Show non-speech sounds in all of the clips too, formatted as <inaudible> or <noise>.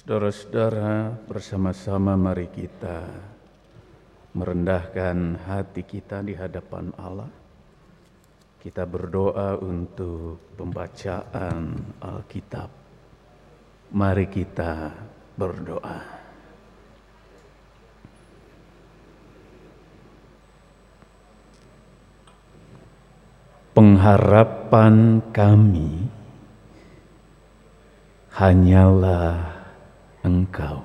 Saudara-saudara, bersama-sama mari kita merendahkan hati kita di hadapan Allah. Kita berdoa untuk pembacaan Alkitab. Mari kita berdoa. Pengharapan kami hanyalah Engkau.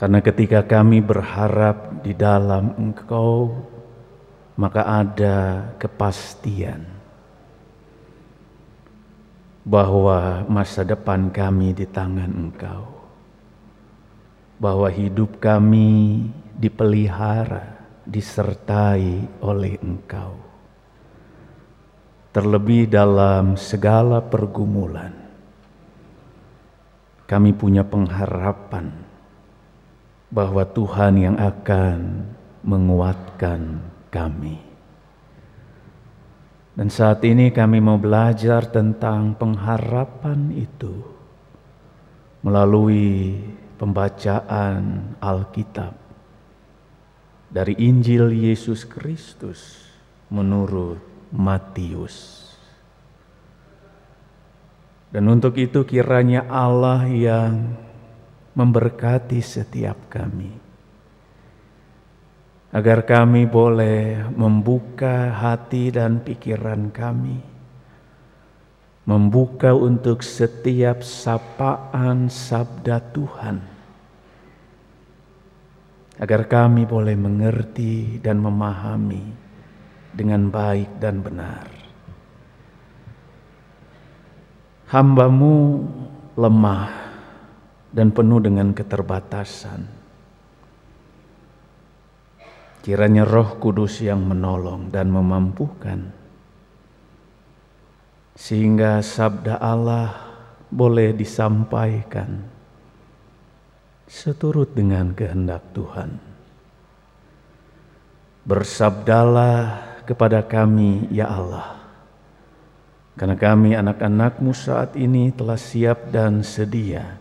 Karena ketika kami berharap di dalam Engkau, maka ada kepastian bahwa masa depan kami di tangan Engkau, bahwa hidup kami dipelihara, disertai oleh Engkau. Terlebih dalam segala pergumulan, kami punya pengharapan bahwa Tuhan yang akan menguatkan kami. Dan saat ini kami mau belajar tentang pengharapan itu melalui pembacaan Alkitab dari Injil Yesus Kristus menurut Matius. Dan untuk itu kiranya Allah yang memberkati setiap kami. Agar kami boleh membuka hati dan pikiran kami. Membuka untuk setiap sapaan sabda Tuhan. Agar kami boleh mengerti dan memahami dengan baik dan benar. Hambamu lemah dan penuh dengan keterbatasan. Kiranya Roh Kudus yang menolong dan memampukan, sehingga sabda Allah boleh disampaikan seturut dengan kehendak Tuhan. Bersabdalah kepada kami, ya Allah, karena kami anak-anakmu saat ini telah siap dan sedia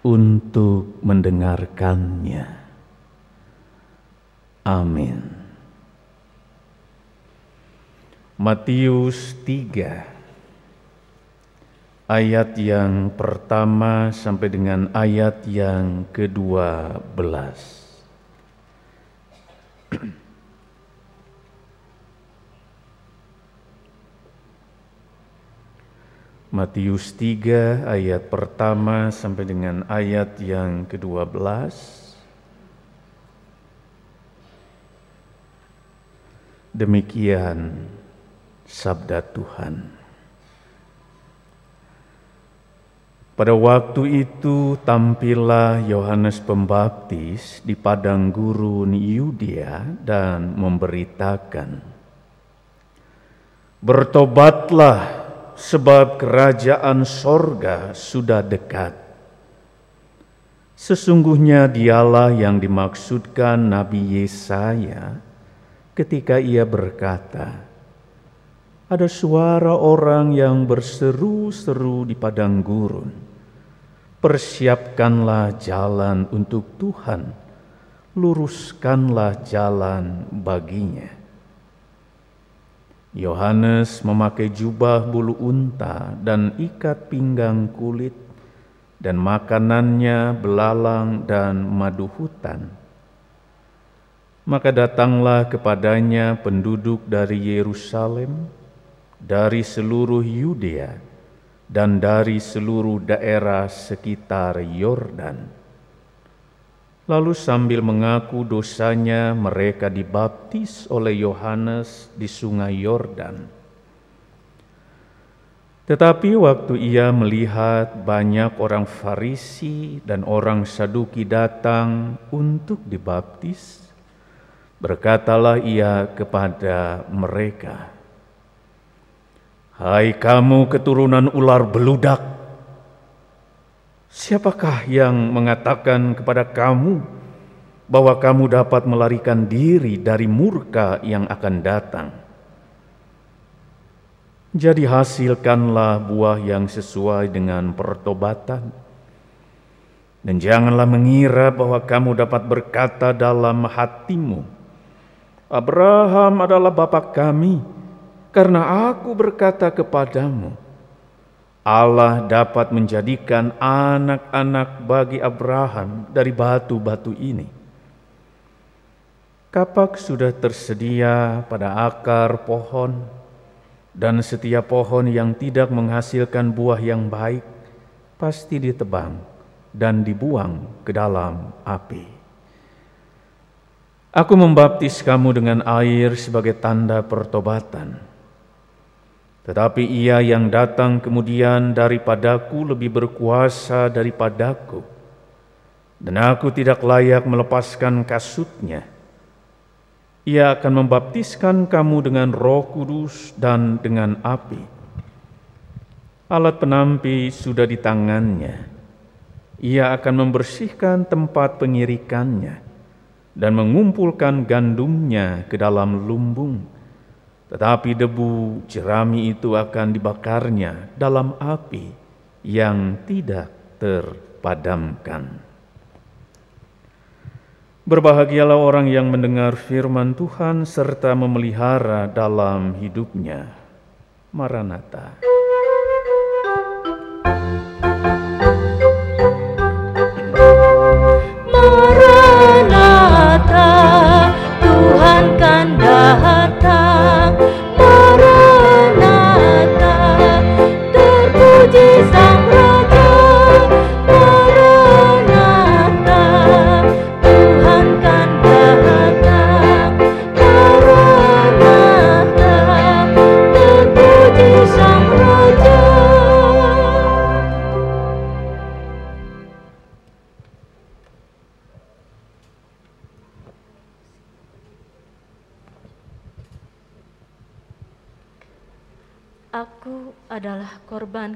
untuk mendengarkannya. Amin. Matius 3 ayat yang pertama sampai dengan ayat yang kedua belas. <clears throat> Matius 3 ayat pertama sampai dengan ayat yang ke-12. Demikian sabda Tuhan. Pada waktu itu tampillah Yohanes Pembaptis di padang gurun Yudea dan memberitakan, Bertobatlah sebab kerajaan sorga sudah dekat. Sesungguhnya dialah yang dimaksudkan Nabi Yesaya ketika ia berkata, ada suara orang yang berseru-seru di padang gurun. Persiapkanlah jalan untuk Tuhan, luruskanlah jalan baginya. Yohanes memakai jubah bulu unta dan ikat pinggang kulit, dan makanannya belalang dan madu hutan. Maka datanglah kepadanya penduduk dari Yerusalem, dari seluruh Yudea, dan dari seluruh daerah sekitar Yordan Lalu sambil mengaku dosanya mereka dibaptis oleh Yohanes di sungai Yordan. Tetapi waktu ia melihat banyak orang Farisi dan orang Saduki datang untuk dibaptis, berkatalah ia kepada mereka, "Hai kamu keturunan ular beludak, Siapakah yang mengatakan kepada kamu bahwa kamu dapat melarikan diri dari murka yang akan datang? Jadi hasilkanlah buah yang sesuai dengan pertobatan. Dan janganlah mengira bahwa kamu dapat berkata dalam hatimu, Abraham adalah bapak kami, karena aku berkata kepadamu, Allah dapat menjadikan anak-anak bagi Abraham dari batu-batu ini. Kapak sudah tersedia pada akar pohon, dan setiap pohon yang tidak menghasilkan buah yang baik pasti ditebang dan dibuang ke dalam api. Aku membaptis kamu dengan air sebagai tanda pertobatan. Tetapi ia yang datang kemudian daripadaku lebih berkuasa daripadaku. Dan aku tidak layak melepaskan kasutnya. Ia akan membaptiskan kamu dengan roh kudus dan dengan api. Alat penampi sudah di tangannya. Ia akan membersihkan tempat pengirikannya dan mengumpulkan gandumnya ke dalam lumbung. Tetapi debu jerami itu akan dibakarnya dalam api yang tidak terpadamkan. Berbahagialah orang yang mendengar firman Tuhan serta memelihara dalam hidupnya. Maranatha.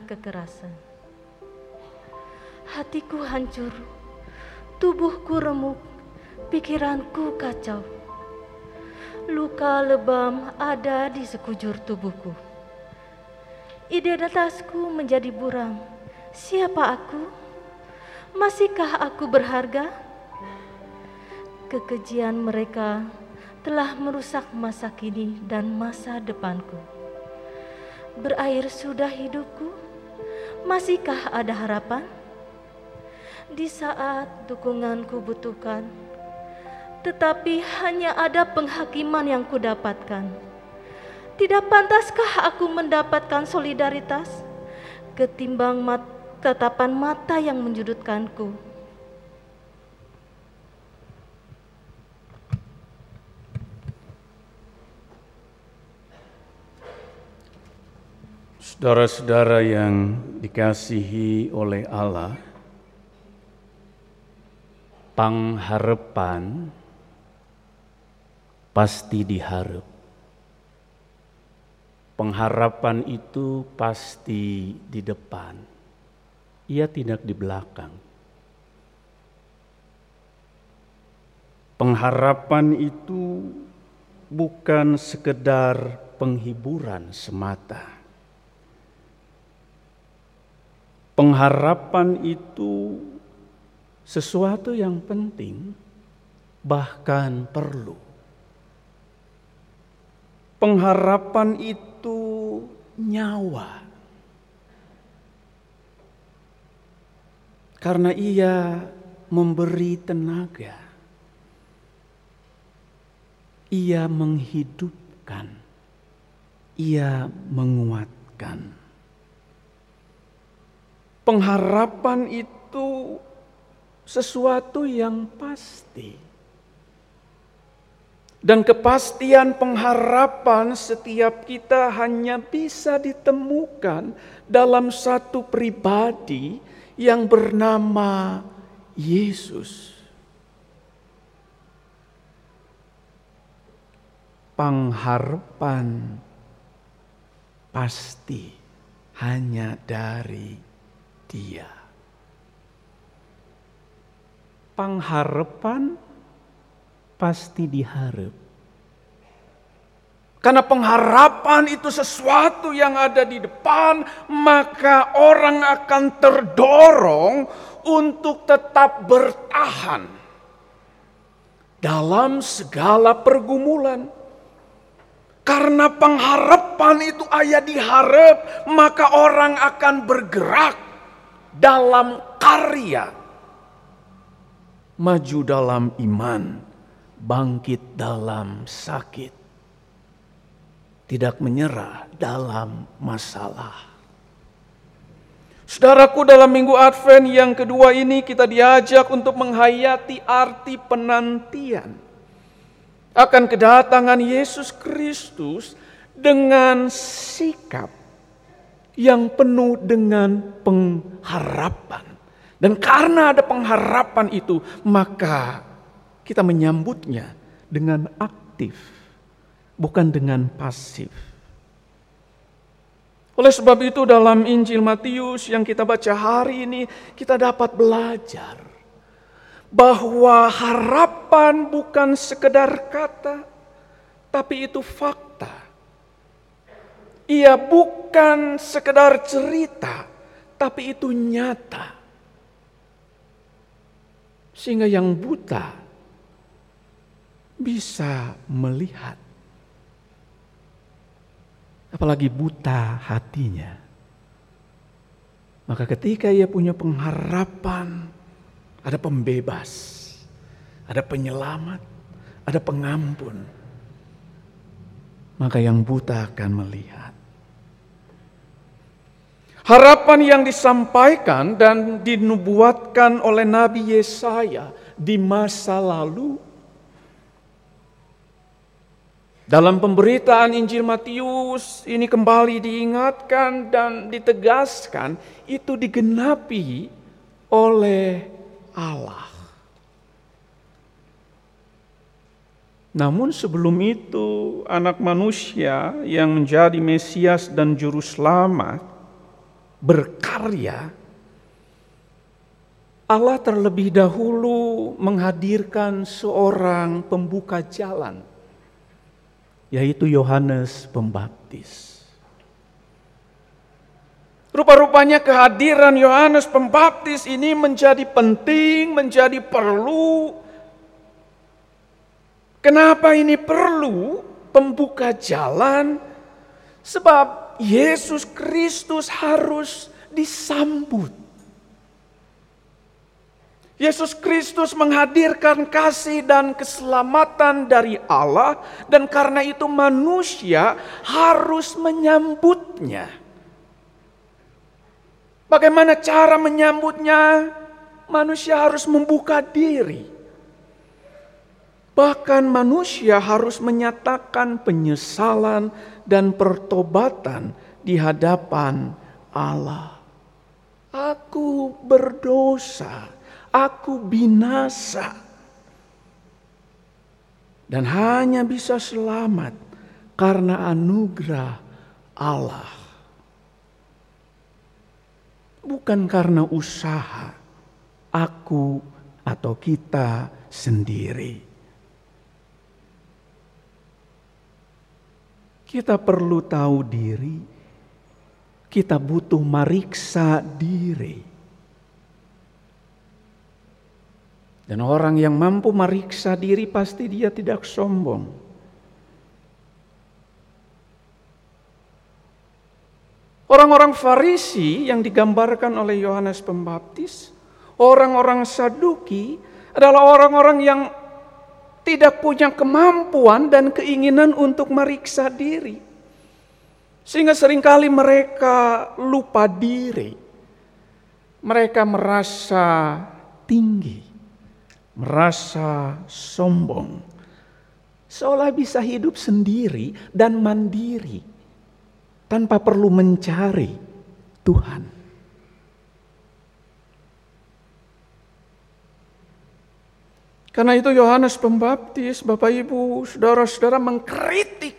Kekerasan. Hatiku hancur, tubuhku remuk, pikiranku kacau. Luka lebam ada di sekujur tubuhku. Identitasku menjadi buram. Siapa aku? Masihkah aku berharga? Kekejian mereka telah merusak masa kini dan masa depanku. Berair sudah hidupku Masihkah ada harapan? Di saat dukunganku butuhkan, tetapi hanya ada penghakiman yang kudapatkan. Tidak pantaskah aku mendapatkan solidaritas ketimbang mat tatapan mata yang menjudutkanku? Saudara-saudara yang dikasihi oleh Allah, pengharapan pasti diharap. Pengharapan itu pasti di depan, ia tidak di belakang. Pengharapan itu bukan sekedar penghiburan semata Pengharapan itu sesuatu yang penting, bahkan perlu. Pengharapan itu nyawa, karena ia memberi tenaga, ia menghidupkan, ia menguatkan. Pengharapan itu sesuatu yang pasti. Dan kepastian pengharapan setiap kita hanya bisa ditemukan dalam satu pribadi yang bernama Yesus. Pengharapan pasti hanya dari dia. Pengharapan pasti diharap. Karena pengharapan itu sesuatu yang ada di depan, maka orang akan terdorong untuk tetap bertahan dalam segala pergumulan. Karena pengharapan itu ayah diharap, maka orang akan bergerak dalam karya. Maju dalam iman, bangkit dalam sakit. Tidak menyerah dalam masalah. Saudaraku dalam minggu Advent yang kedua ini kita diajak untuk menghayati arti penantian akan kedatangan Yesus Kristus dengan sikap yang penuh dengan pengharapan. Dan karena ada pengharapan itu, maka kita menyambutnya dengan aktif, bukan dengan pasif. Oleh sebab itu dalam Injil Matius yang kita baca hari ini, kita dapat belajar bahwa harapan bukan sekedar kata, tapi itu fakta. Ia bukan sekedar cerita, tapi itu nyata. Sehingga yang buta bisa melihat. Apalagi buta hatinya. Maka ketika ia punya pengharapan ada pembebas, ada penyelamat, ada pengampun. Maka yang buta akan melihat. Harapan yang disampaikan dan dinubuatkan oleh Nabi Yesaya di masa lalu dalam pemberitaan Injil Matius ini kembali diingatkan dan ditegaskan itu digenapi oleh Allah. Namun sebelum itu anak manusia yang menjadi Mesias dan Juru Selamat berkarya Allah terlebih dahulu menghadirkan seorang pembuka jalan yaitu Yohanes Pembaptis. Rupa-rupanya kehadiran Yohanes Pembaptis ini menjadi penting, menjadi perlu. Kenapa ini perlu? Pembuka jalan. Sebab Yesus Kristus harus disambut. Yesus Kristus menghadirkan kasih dan keselamatan dari Allah, dan karena itu manusia harus menyambutnya. Bagaimana cara menyambutnya? Manusia harus membuka diri. Bahkan manusia harus menyatakan penyesalan dan pertobatan di hadapan Allah. Aku berdosa, aku binasa. Dan hanya bisa selamat karena anugerah Allah bukan karena usaha aku atau kita sendiri. Kita perlu tahu diri, kita butuh meriksa diri. Dan orang yang mampu meriksa diri pasti dia tidak sombong. Orang-orang Farisi yang digambarkan oleh Yohanes Pembaptis, orang-orang Saduki adalah orang-orang yang tidak punya kemampuan dan keinginan untuk meriksa diri. Sehingga sering kali mereka lupa diri. Mereka merasa tinggi, merasa sombong. Seolah bisa hidup sendiri dan mandiri tanpa perlu mencari Tuhan. Karena itu Yohanes Pembaptis, Bapak Ibu, saudara-saudara mengkritik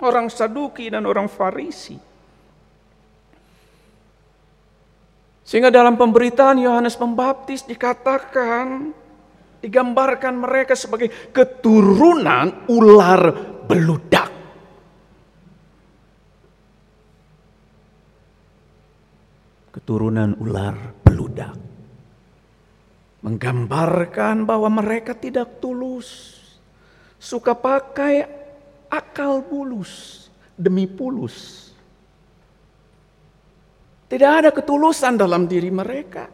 orang Saduki dan orang Farisi. Sehingga dalam pemberitaan Yohanes Pembaptis dikatakan, digambarkan mereka sebagai keturunan ular beludak. Keturunan ular beludak. Menggambarkan bahwa mereka tidak tulus, suka pakai akal bulus demi pulus. Tidak ada ketulusan dalam diri mereka.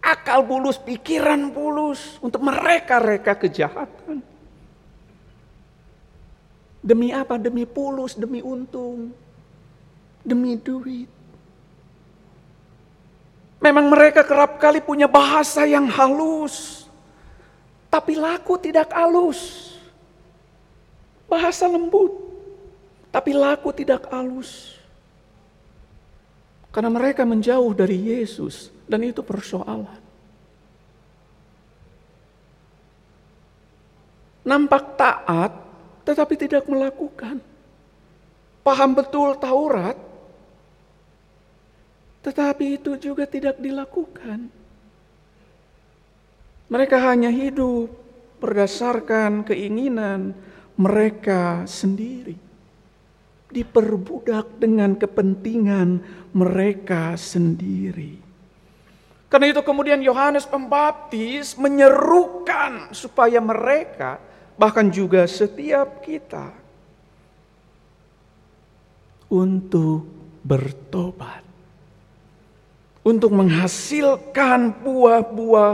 Akal bulus, pikiran bulus untuk mereka-reka kejahatan. Demi apa? Demi pulus, demi untung, demi duit. Memang mereka kerap kali punya bahasa yang halus, tapi laku tidak halus. Bahasa lembut, tapi laku tidak halus. Karena mereka menjauh dari Yesus dan itu persoalan. Nampak taat tetapi tidak melakukan. Paham betul Taurat tetapi itu juga tidak dilakukan. Mereka hanya hidup berdasarkan keinginan mereka sendiri diperbudak dengan kepentingan mereka sendiri. Karena itu kemudian Yohanes Pembaptis menyerukan supaya mereka bahkan juga setiap kita untuk bertobat. Untuk menghasilkan buah-buah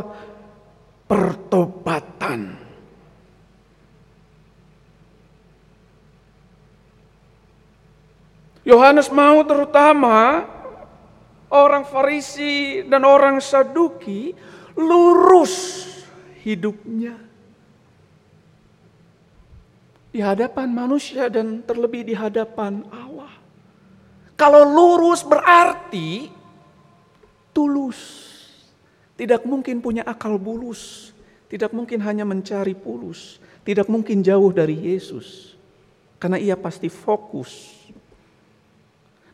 pertobatan. Yohanes mau terutama orang Farisi dan orang Saduki lurus hidupnya di hadapan manusia dan terlebih di hadapan Allah. Kalau lurus berarti tulus. Tidak mungkin punya akal bulus, tidak mungkin hanya mencari pulus, tidak mungkin jauh dari Yesus. Karena ia pasti fokus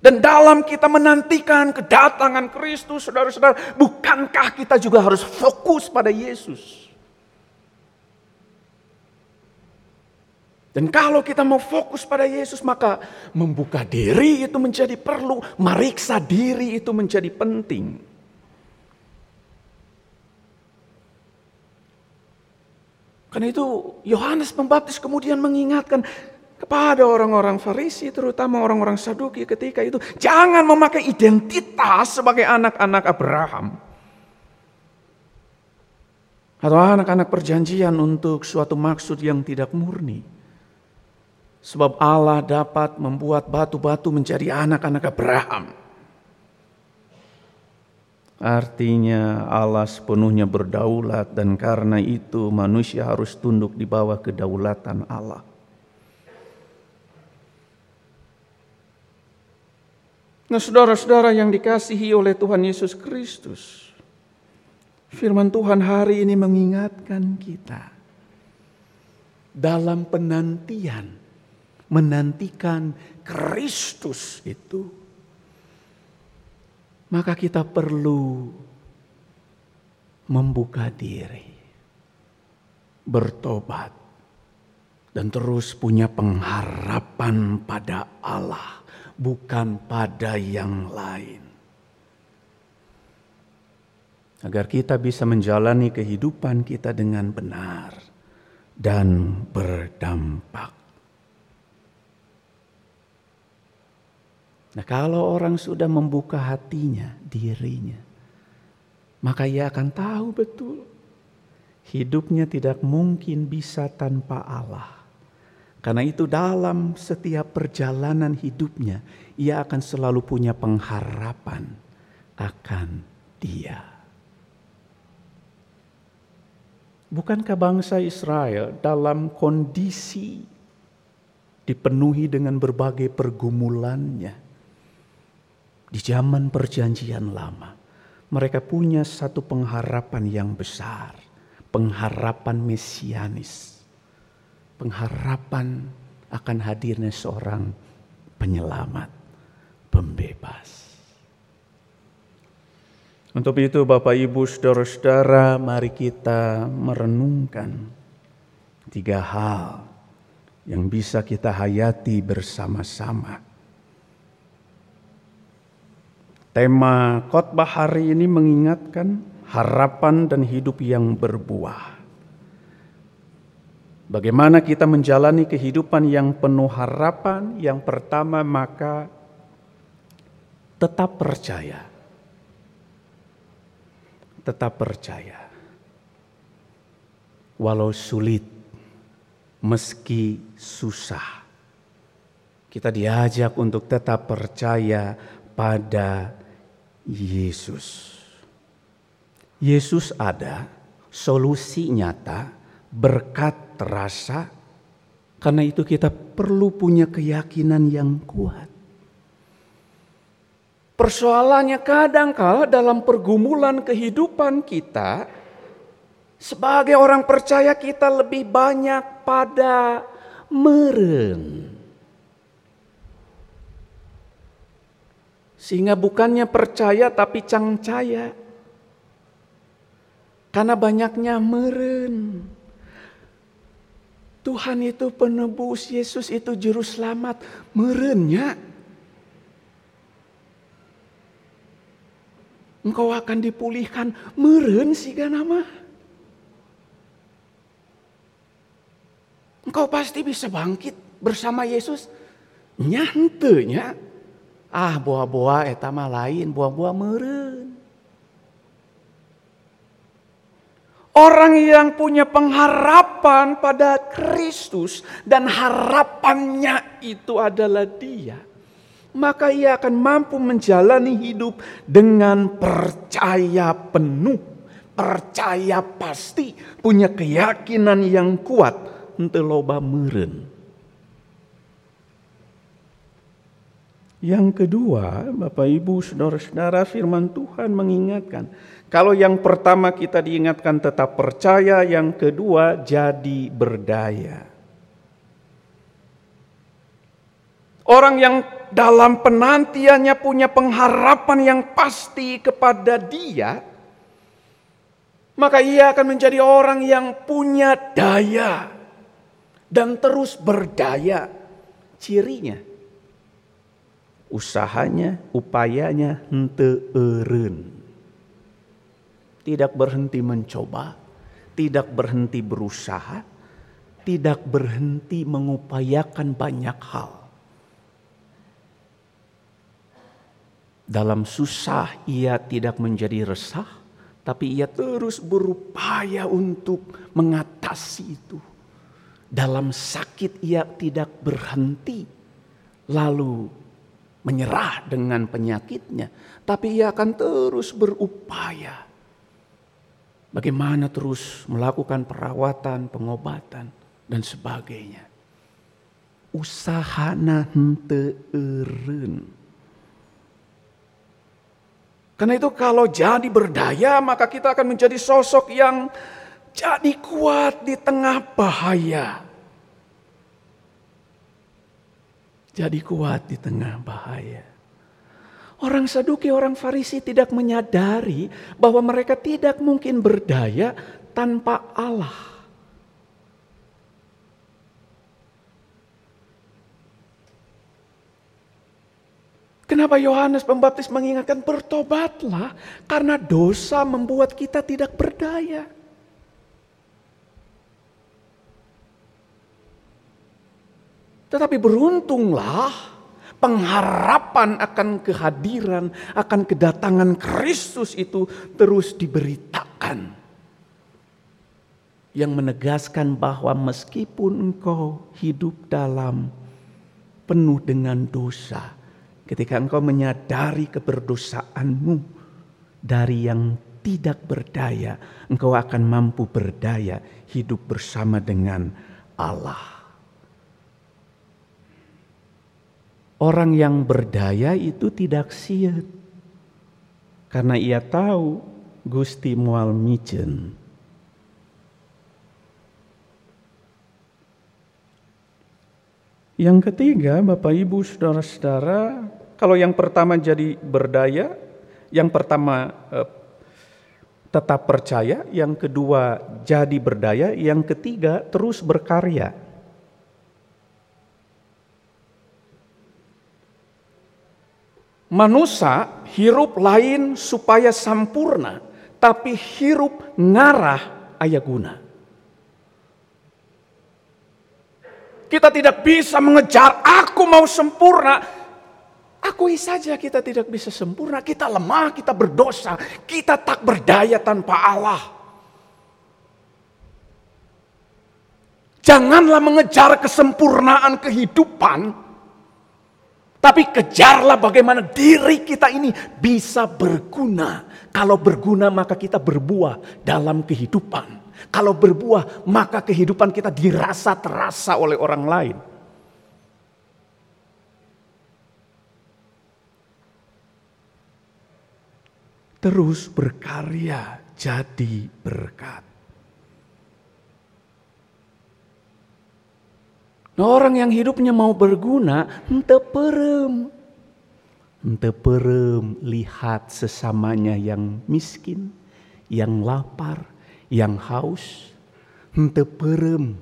dan dalam kita menantikan kedatangan Kristus, saudara-saudara, bukankah kita juga harus fokus pada Yesus? Dan kalau kita mau fokus pada Yesus, maka membuka diri itu menjadi perlu, meriksa diri itu menjadi penting. Karena itu Yohanes Pembaptis kemudian mengingatkan, kepada orang-orang Farisi, terutama orang-orang Saduki ketika itu, jangan memakai identitas sebagai anak-anak Abraham atau anak-anak perjanjian untuk suatu maksud yang tidak murni. Sebab Allah dapat membuat batu-batu menjadi anak-anak Abraham. Artinya Allah sepenuhnya berdaulat dan karena itu manusia harus tunduk di bawah kedaulatan Allah. Nah saudara-saudara yang dikasihi oleh Tuhan Yesus Kristus. Firman Tuhan hari ini mengingatkan kita. Dalam penantian. Menantikan Kristus itu. Maka kita perlu membuka diri. Bertobat. Dan terus punya pengharapan pada Allah bukan pada yang lain. Agar kita bisa menjalani kehidupan kita dengan benar dan berdampak. Nah, kalau orang sudah membuka hatinya, dirinya, maka ia akan tahu betul hidupnya tidak mungkin bisa tanpa Allah. Karena itu dalam setiap perjalanan hidupnya, ia akan selalu punya pengharapan akan dia. Bukankah bangsa Israel dalam kondisi dipenuhi dengan berbagai pergumulannya di zaman perjanjian lama? Mereka punya satu pengharapan yang besar, pengharapan mesianis pengharapan akan hadirnya seorang penyelamat, pembebas. Untuk itu Bapak Ibu Saudara-saudara mari kita merenungkan tiga hal yang bisa kita hayati bersama-sama. Tema khotbah hari ini mengingatkan harapan dan hidup yang berbuah. Bagaimana kita menjalani kehidupan yang penuh harapan? Yang pertama, maka tetap percaya. Tetap percaya. Walau sulit, meski susah, kita diajak untuk tetap percaya pada Yesus. Yesus ada, solusi nyata, berkat terasa. Karena itu kita perlu punya keyakinan yang kuat. Persoalannya kadang kala dalam pergumulan kehidupan kita, sebagai orang percaya kita lebih banyak pada meren. Sehingga bukannya percaya tapi cangcaya. Karena banyaknya meren. Tuhan itu penebus, Yesus itu juru selamat. Merennya. Engkau akan dipulihkan. Meren sih nama. Engkau pasti bisa bangkit bersama Yesus. Nyantenya. Ah buah-buah etama lain, buah-buah meren. Orang yang punya pengharapan pada Kristus dan harapannya itu adalah Dia, maka ia akan mampu menjalani hidup dengan percaya penuh, percaya pasti, punya keyakinan yang kuat untuk loba meren. Yang kedua, Bapak Ibu, saudara-saudara, firman Tuhan mengingatkan kalau yang pertama kita diingatkan tetap percaya, yang kedua jadi berdaya. Orang yang dalam penantiannya punya pengharapan yang pasti kepada dia, maka ia akan menjadi orang yang punya daya dan terus berdaya. Cirinya, usahanya, upayanya hente tidak berhenti mencoba, tidak berhenti berusaha, tidak berhenti mengupayakan banyak hal. Dalam susah ia tidak menjadi resah, tapi ia terus berupaya untuk mengatasi itu. Dalam sakit ia tidak berhenti, lalu menyerah dengan penyakitnya, tapi ia akan terus berupaya Bagaimana terus melakukan perawatan, pengobatan, dan sebagainya. Usaha hente eren. Karena itu kalau jadi berdaya maka kita akan menjadi sosok yang jadi kuat di tengah bahaya. Jadi kuat di tengah bahaya. Orang Saduki, orang Farisi tidak menyadari bahwa mereka tidak mungkin berdaya tanpa Allah. Kenapa Yohanes Pembaptis mengingatkan bertobatlah karena dosa membuat kita tidak berdaya. Tetapi beruntunglah pengharapan akan kehadiran, akan kedatangan Kristus itu terus diberitakan. Yang menegaskan bahwa meskipun engkau hidup dalam penuh dengan dosa, ketika engkau menyadari keberdosaanmu dari yang tidak berdaya, engkau akan mampu berdaya hidup bersama dengan Allah. Orang yang berdaya itu tidak siet. Karena ia tahu Gusti mual micen. Yang ketiga, Bapak Ibu, saudara-saudara, kalau yang pertama jadi berdaya, yang pertama eh, tetap percaya, yang kedua jadi berdaya, yang ketiga terus berkarya. Manusia hirup lain supaya sempurna, tapi hirup ngarah ayah guna. Kita tidak bisa mengejar, aku mau sempurna. Akui saja kita tidak bisa sempurna, kita lemah, kita berdosa, kita tak berdaya tanpa Allah. Janganlah mengejar kesempurnaan kehidupan, tapi kejarlah bagaimana diri kita ini bisa berguna. Kalau berguna maka kita berbuah dalam kehidupan. Kalau berbuah, maka kehidupan kita dirasa terasa oleh orang lain. Terus berkarya jadi berkat. Nah, orang yang hidupnya mau berguna, ente perem. Ente perem lihat sesamanya yang miskin, yang lapar, yang haus, ente perem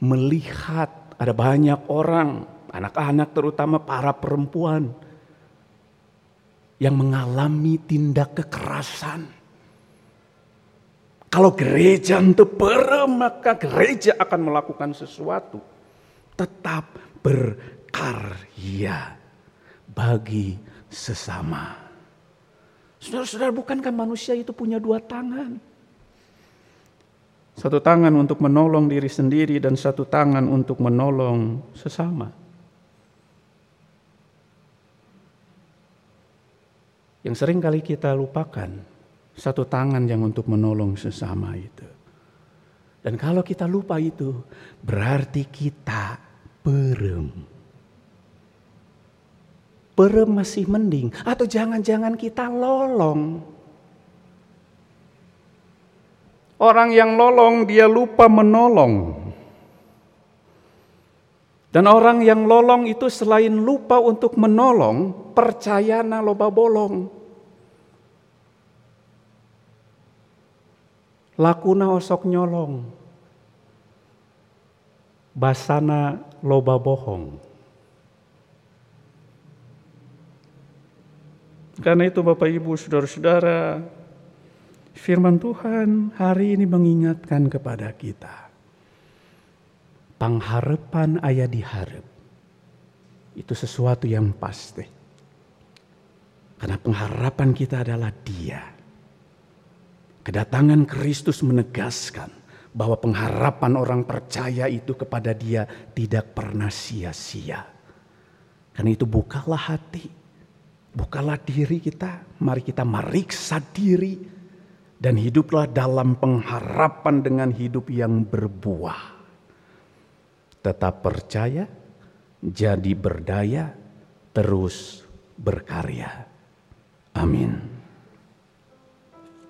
melihat ada banyak orang, anak-anak terutama para perempuan yang mengalami tindak kekerasan. Kalau gereja ente perem maka gereja akan melakukan sesuatu. Tetap berkarya bagi sesama. Saudara-saudara, bukankah manusia itu punya dua tangan? Satu tangan untuk menolong diri sendiri dan satu tangan untuk menolong sesama. Yang sering kali kita lupakan, satu tangan yang untuk menolong sesama itu. Dan kalau kita lupa itu, berarti kita perem. Perem masih mending, atau jangan-jangan kita lolong. Orang yang lolong dia lupa menolong. Dan orang yang lolong itu selain lupa untuk menolong, percaya na loba bolong. Lakuna osok nyolong. Basana loba bohong. Karena itu Bapak Ibu Saudara-saudara, Firman Tuhan hari ini mengingatkan kepada kita. Pengharapan ayah diharap. Itu sesuatu yang pasti. Karena pengharapan kita adalah dia. Kedatangan Kristus menegaskan bahwa pengharapan orang percaya itu kepada dia tidak pernah sia-sia. Karena itu bukalah hati, bukalah diri kita, mari kita meriksa diri, dan hiduplah dalam pengharapan dengan hidup yang berbuah. Tetap percaya, jadi berdaya, terus berkarya. Amin.